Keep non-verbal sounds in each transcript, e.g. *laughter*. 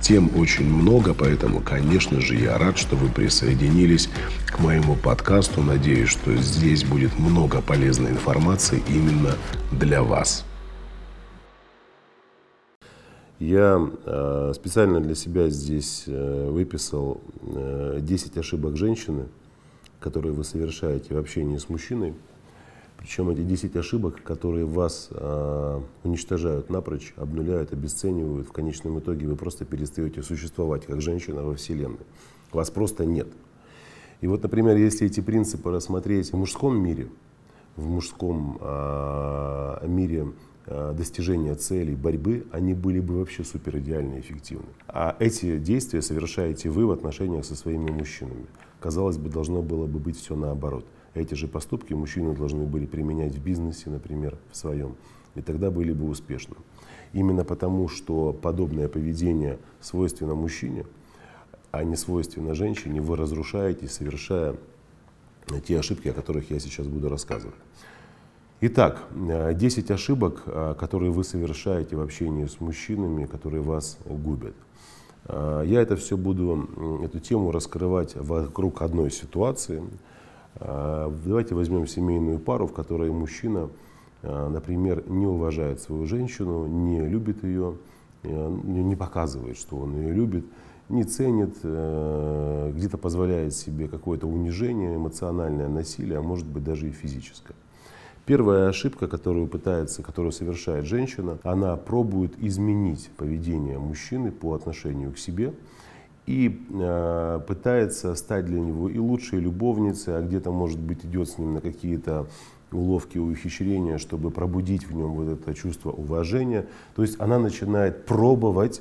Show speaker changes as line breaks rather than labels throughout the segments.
Тем очень много, поэтому, конечно же, я рад, что вы присоединились к моему подкасту. Надеюсь, что здесь будет много полезной информации именно для вас.
Я э, специально для себя здесь э, выписал э, 10 ошибок женщины, которые вы совершаете в общении с мужчиной. Причем эти 10 ошибок, которые вас э, уничтожают напрочь, обнуляют, обесценивают, в конечном итоге вы просто перестаете существовать как женщина во Вселенной. Вас просто нет. И вот, например, если эти принципы рассмотреть в мужском мире, в мужском э, мире э, достижения целей, борьбы, они были бы вообще супер идеально эффективны. А эти действия совершаете вы в отношениях со своими мужчинами. Казалось бы, должно было бы быть все наоборот. Эти же поступки мужчины должны были применять в бизнесе, например, в своем. И тогда были бы успешны. Именно потому, что подобное поведение свойственно мужчине, а не свойственно женщине, вы разрушаете, совершая те ошибки, о которых я сейчас буду рассказывать. Итак, 10 ошибок, которые вы совершаете в общении с мужчинами, которые вас губят. Я это все буду, эту тему раскрывать вокруг одной ситуации. Давайте возьмем семейную пару, в которой мужчина, например, не уважает свою женщину, не любит ее, не показывает, что он ее любит, не ценит, э, где-то позволяет себе какое-то унижение, эмоциональное насилие, а может быть даже и физическое. Первая ошибка, которую пытается, которую совершает женщина, она пробует изменить поведение мужчины по отношению к себе и э, пытается стать для него и лучшей любовницей, а где-то, может быть, идет с ним на какие-то уловки, ухищрения, чтобы пробудить в нем вот это чувство уважения. То есть она начинает пробовать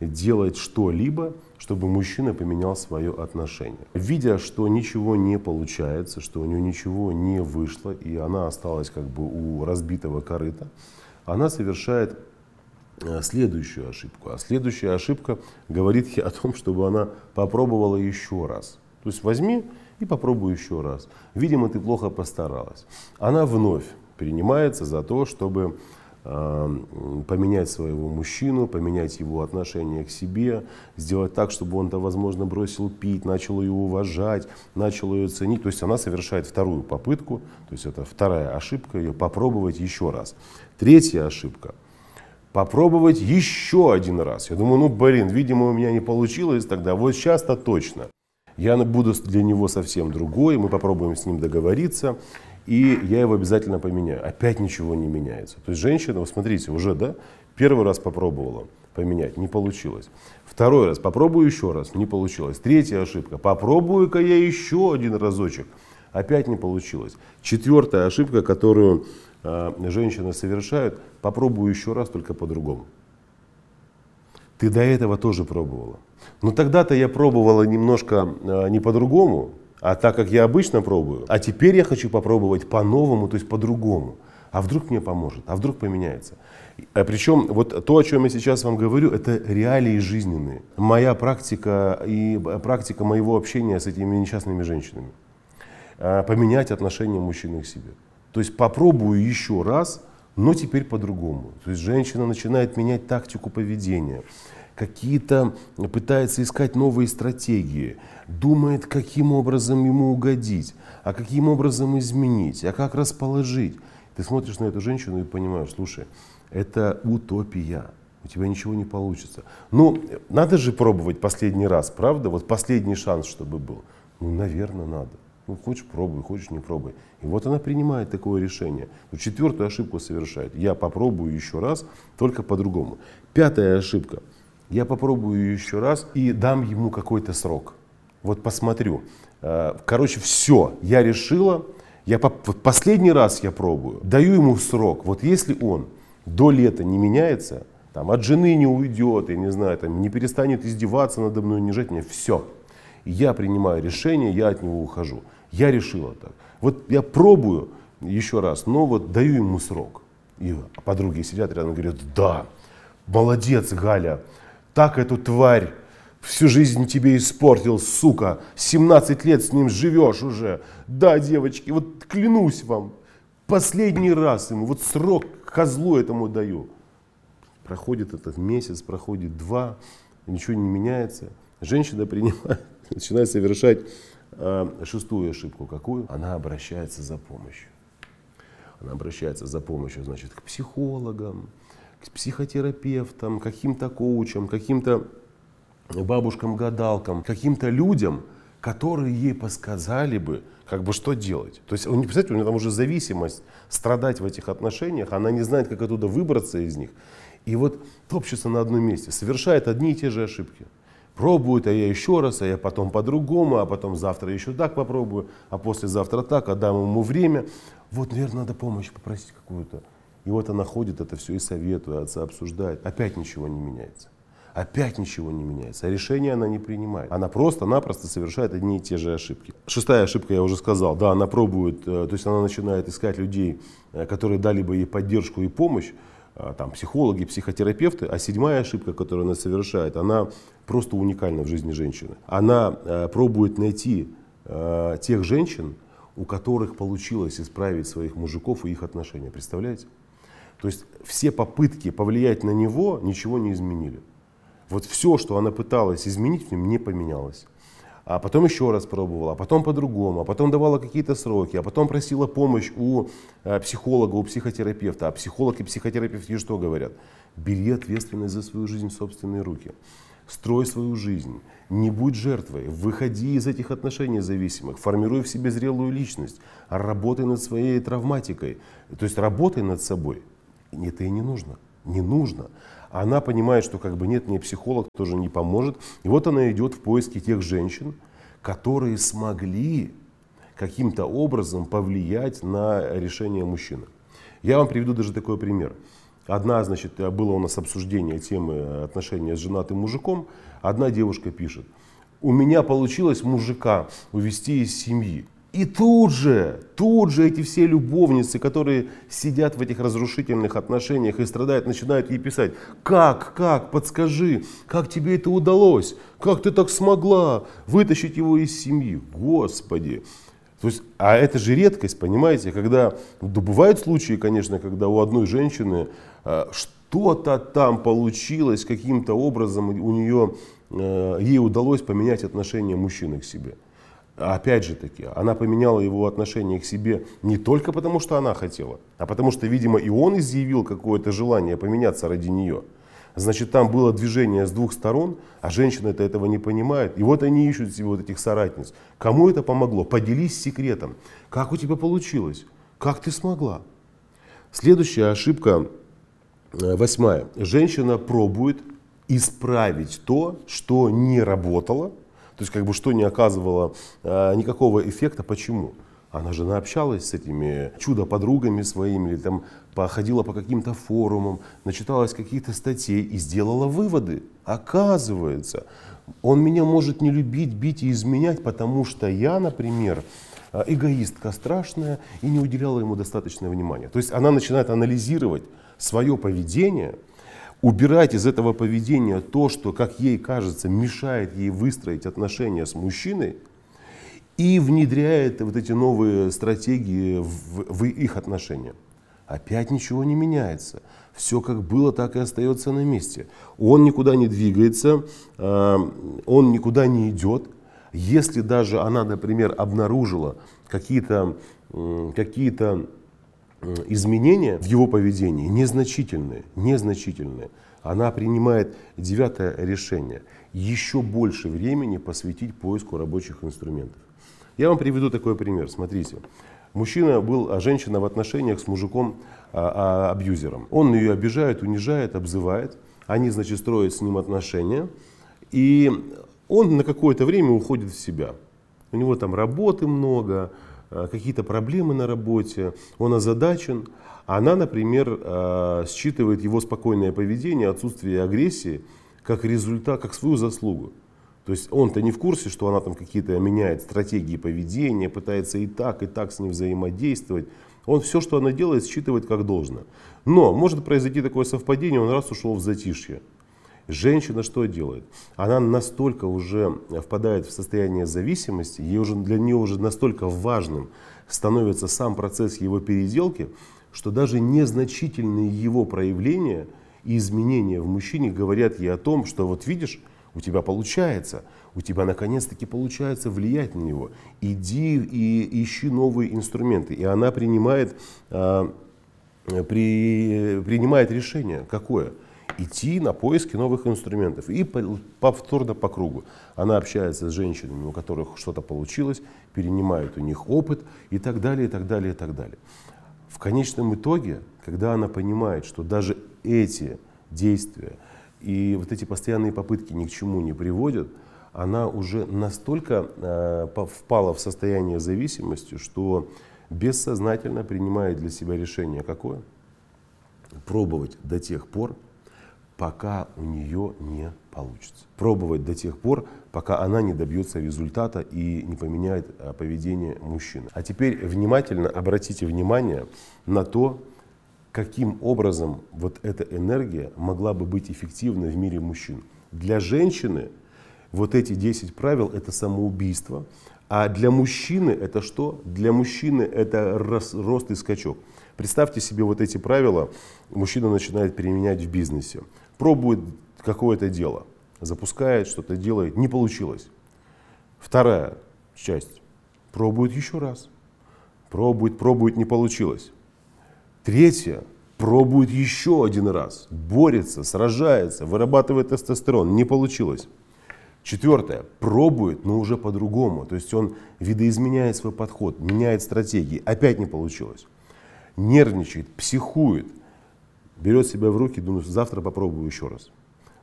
делать что-либо, чтобы мужчина поменял свое отношение. Видя, что ничего не получается, что у нее ничего не вышло, и она осталась как бы у разбитого корыта, она совершает следующую ошибку. А следующая ошибка говорит ей *laughs* о том, чтобы она попробовала еще раз. То есть возьми и попробуй еще раз. Видимо, ты плохо постаралась. Она вновь принимается за то, чтобы поменять своего мужчину, поменять его отношение к себе, сделать так, чтобы он-то, возможно, бросил пить, начал ее уважать, начал ее ценить. То есть она совершает вторую попытку, то есть это вторая ошибка, ее попробовать еще раз. Третья ошибка – попробовать еще один раз. Я думаю, ну, блин, видимо, у меня не получилось тогда, вот сейчас-то точно. Я буду для него совсем другой, мы попробуем с ним договориться и я его обязательно поменяю. Опять ничего не меняется. То есть женщина, вы смотрите, уже, да, первый раз попробовала поменять, не получилось. Второй раз, попробую еще раз, не получилось. Третья ошибка, попробую-ка я еще один разочек, опять не получилось. Четвертая ошибка, которую э, женщины совершают, попробую еще раз, только по-другому. Ты до этого тоже пробовала. Но тогда-то я пробовала немножко э, не по-другому, а так как я обычно пробую, а теперь я хочу попробовать по-новому, то есть по-другому. А вдруг мне поможет, а вдруг поменяется. А причем вот то, о чем я сейчас вам говорю, это реалии жизненные. Моя практика и практика моего общения с этими несчастными женщинами. А, поменять отношение мужчины к себе. То есть попробую еще раз, но теперь по-другому. То есть женщина начинает менять тактику поведения какие-то пытается искать новые стратегии, думает, каким образом ему угодить, а каким образом изменить, а как расположить. Ты смотришь на эту женщину и понимаешь, слушай, это утопия. У тебя ничего не получится. Ну, надо же пробовать последний раз, правда? Вот последний шанс, чтобы был. Ну, наверное, надо. Ну, хочешь пробуй, хочешь не пробуй. И вот она принимает такое решение. Ну, четвертую ошибку совершает. Я попробую еще раз, только по-другому. Пятая ошибка. я попробую еще раз и дам ему какой-то срок. Вот посмотрю. Э, короче, все, я решила, я по, последний раз я пробую, даю ему срок. Вот если он до лета не меняется, там, от жены не уйдет, я не знаю, там, не перестанет издеваться надо мной, не жать мне, все. Я принимаю решение, я от него ухожу. Я решила так. Вот я пробую еще раз, но вот даю ему срок. И подруги сидят рядом и говорят, да, молодец, Галя, так эту тварь всю жизнь тебе испортил, сука, 17 лет с ним живешь уже. Да, девочки, вот клянусь вам, последний раз ему, вот срок козлу этому даю. Проходит этот месяц, проходит два, ничего не меняется. Женщина принимает, *laughs* начинает совершать шестую ошибку. Какую? Она обращается за помощью. Она обращается за помощью, значит, к психологам, к психотерапевтам, каким-то коучам, каким-то бабушкам-гадалкам, каким-то людям, которые ей подсказали бы, как бы что делать. То есть, он, представляете, у нее там уже зависимость, страдать в этих отношениях, она не знает, как оттуда выбраться из них. И вот топчется на одном месте, совершает одни и те же ошибки. Пробует, а я еще раз, а я потом по-другому, а потом завтра еще так попробую, а послезавтра так, отдам ему время. Вот, наверное, надо помощь попросить какую-то. И вот она ходит это все и советует, обсуждает. Опять ничего не меняется. Опять ничего не меняется. А решение она не принимает. Она просто-напросто совершает одни и те же ошибки. Шестая ошибка, я уже сказал, да, она пробует, э, то есть она начинает искать людей, э, которые дали бы ей поддержку и помощь, там, психологи, психотерапевты. А седьмая ошибка, которую она совершает, она просто уникальна в жизни женщины. Она пробует найти тех женщин, у которых получилось исправить своих мужиков и их отношения. Представляете? То есть все попытки повлиять на него ничего не изменили. Вот все, что она пыталась изменить в нем, не поменялось. А потом еще раз пробовала, а потом по-другому, а потом давала какие-то сроки, а потом просила помощь у э, психолога, у психотерапевта. А психолог и психотерапевт ей что говорят? Бери ответственность за свою жизнь в собственные руки. Строй свою жизнь, не будь жертвой, выходи из этих отношений зависимых, формируй в себе зрелую личность, работай над своей травматикой, то есть работай над собой. Это и не нужно. Не нужно. Она понимает, что как бы нет, мне психолог тоже не поможет. И вот она идет в поиске тех женщин, которые смогли каким-то образом повлиять на решение мужчины. Я вам приведу даже такой пример. Одна, значит, было у нас обсуждение темы отношения с женатым мужиком. Одна девушка пишет, у меня получилось мужика увести из семьи. И тут же, тут же эти все любовницы, которые сидят в этих разрушительных отношениях и страдают, начинают ей писать, как, как, подскажи, как тебе это удалось, как ты так смогла вытащить его из семьи, Господи. То есть, а это же редкость, понимаете, когда, да бывают случаи, конечно, когда у одной женщины э, что-то там получилось каким-то образом, у нее, э, ей удалось поменять отношение мужчины к себе. Опять же таки, она поменяла его отношение к себе не только потому, что она хотела, а потому что, видимо, и он изъявил какое-то желание поменяться ради нее. Значит, там было движение с двух сторон, а женщина это этого не понимает. И вот они ищут себе вот этих соратниц. Кому это помогло? Поделись секретом. Как у тебя получилось? Как ты смогла? Следующая ошибка, э, восьмая. Женщина пробует исправить то, что не работало, то есть как бы что не оказывало э, никакого эффекта. Почему? Она же общалась с этими чудо-подругами своими, или там походила по каким-то форумам, начиталась каких-то статей и сделала выводы. Оказывается, он меня может не любить, бить и изменять, потому что я, например, э, эгоистка страшная и не уделяла ему достаточное внимания. То есть она начинает анализировать свое поведение – убирать из этого поведения то, что, как ей кажется, мешает ей выстроить отношения с мужчиной, и внедряет вот эти новые стратегии в, в их отношения. Опять ничего не меняется. Все как было, так и остается на месте. Он никуда не двигается, а, он никуда не идет. Если даже она, например, обнаружила какие-то какие, -то, Э, изменения в его поведении незначительные, незначительные. Она принимает девятое решение. Еще больше времени посвятить поиску рабочих инструментов. Я вам приведу такой пример. Смотрите. Мужчина был, а женщина в отношениях с мужиком а, а, абьюзером. Он ее обижает, унижает, обзывает. Они, значит, строят с ним отношения. И он на какое-то время уходит в себя. У него там работы много, э, какие-то проблемы на работе, он озадачен. Она, например, э, считывает его спокойное поведение, отсутствие агрессии как результат, как свою заслугу. То есть он-то не в курсе, что она там какие-то меняет стратегии поведения, пытается и так, и так с ним взаимодействовать. Он все, что она делает, считывает как должно. Но может произойти такое совпадение, он раз ушел в затишье. Женщина что делает? Она настолько уже впадает в состояние зависимости, ей уже, для нее уже настолько важным становится сам процесс его переделки, что даже незначительные его проявления и изменения в мужчине говорят ей о том, что вот видишь, у тебя получается, у тебя наконец-таки получается влиять на него. Иди и ищи новые инструменты. И она принимает, э, при, принимает решение. Какое? Идти на поиски новых инструментов. И повторно по кругу. Она общается с женщинами, у которых что-то получилось, перенимает у них опыт и так далее, и так далее, и так далее. В конечном итоге, когда она понимает, что даже эти действия и вот эти постоянные попытки ни к чему не приводят, она уже настолько э, впала в состояние зависимости, что бессознательно принимает для себя решение какое? Пробовать до тех пор, пока у нее не получится. Пробовать до тех пор, пока она не добьется результата и не поменяет э, поведение мужчины. А теперь внимательно обратите внимание на то, каким образом вот эта энергия могла бы быть эффективна в мире мужчин. Для женщины вот эти 10 правил это самоубийство, а для мужчины это что? Для мужчины это рост и скачок. Представьте себе вот эти правила, мужчина начинает применять в бизнесе. Пробует какое-то дело, запускает, что-то делает, не получилось. Вторая часть. Пробует еще раз. Пробует, пробует, не получилось. Третье, пробует еще один раз, борется, сражается, вырабатывает тестостерон, не получилось. Четвертое, пробует, но уже по-другому. То есть он видоизменяет свой подход, меняет стратегии, опять не получилось. Нервничает, психует, берет себя в руки, думает, завтра попробую еще раз.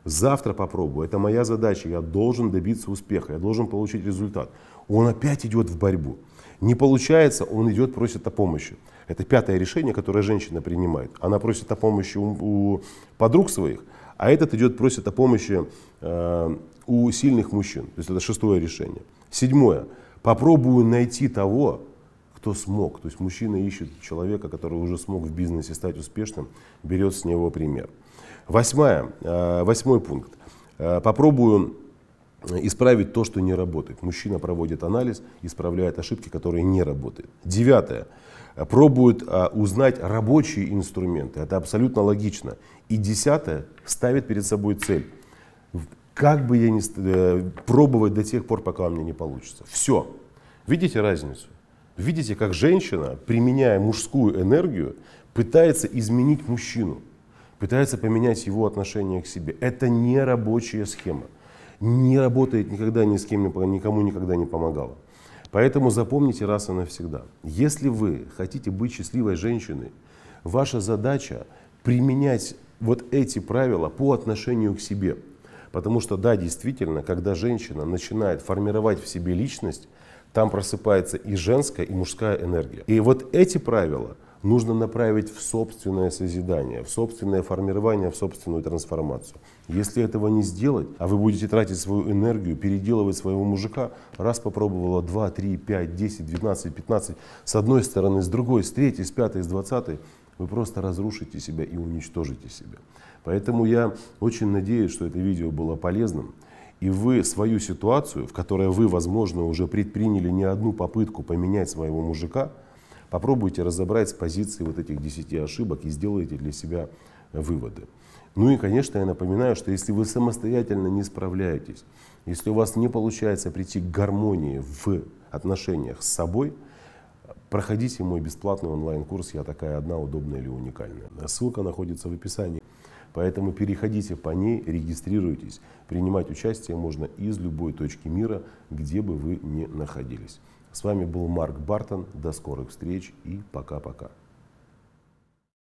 Завтра попробую, это моя задача, я должен добиться успеха, я должен получить результат. Он опять идет в борьбу. Не получается, он идет, просит о помощи. Это пятое решение, которое женщина принимает. Она просит о помощи у, у подруг своих, а этот идет, просит о помощи э, у сильных мужчин. То есть это шестое решение. Седьмое. Попробую найти того, кто смог. То есть мужчина ищет человека, который уже смог в бизнесе стать успешным, берет с него пример. Восьмое, э, восьмой пункт. Э, попробую исправить то, что не работает. Мужчина проводит анализ, исправляет ошибки, которые не работают. Девятое пробуют а, узнать рабочие инструменты. Это абсолютно логично. И десятое, ставит перед собой цель. Как бы я ни э, пробовать до тех пор, пока у меня не получится. Все. Видите разницу? Видите, как женщина, применяя мужскую энергию, пытается изменить мужчину, пытается поменять его отношение к себе. Это не рабочая схема. Не работает никогда ни с кем, никому никогда не помогала. Поэтому запомните раз и навсегда. Если вы хотите быть счастливой женщиной, ваша задача применять вот эти правила по отношению к себе. Потому что да, действительно, когда женщина начинает формировать в себе личность, там просыпается и женская, и мужская энергия. И вот эти правила нужно направить в собственное созидание, в собственное формирование, в собственную трансформацию. Если этого не сделать, а вы будете тратить свою энергию, переделывать своего мужика, раз попробовала 2, 3, 5, 10, 12, 15, с одной стороны, с другой, с третьей, с пятой, с двадцатой, вы просто разрушите себя и уничтожите себя. Поэтому я очень надеюсь, что это видео было полезным. И вы свою ситуацию, в которой вы, возможно, уже предприняли не одну попытку поменять своего мужика, попробуйте разобрать с позиции вот этих 10 ошибок и сделайте для себя выводы. Ну и, конечно, я напоминаю, что если вы самостоятельно не справляетесь, если у вас не получается прийти к гармонии в отношениях с собой, проходите мой бесплатный онлайн-курс «Я такая одна, удобная или уникальная». Ссылка находится в описании. Поэтому переходите по ней, регистрируйтесь. Принимать участие можно из любой точки мира, где бы вы ни находились. С вами был Марк Бартон. До скорых встреч и пока-пока.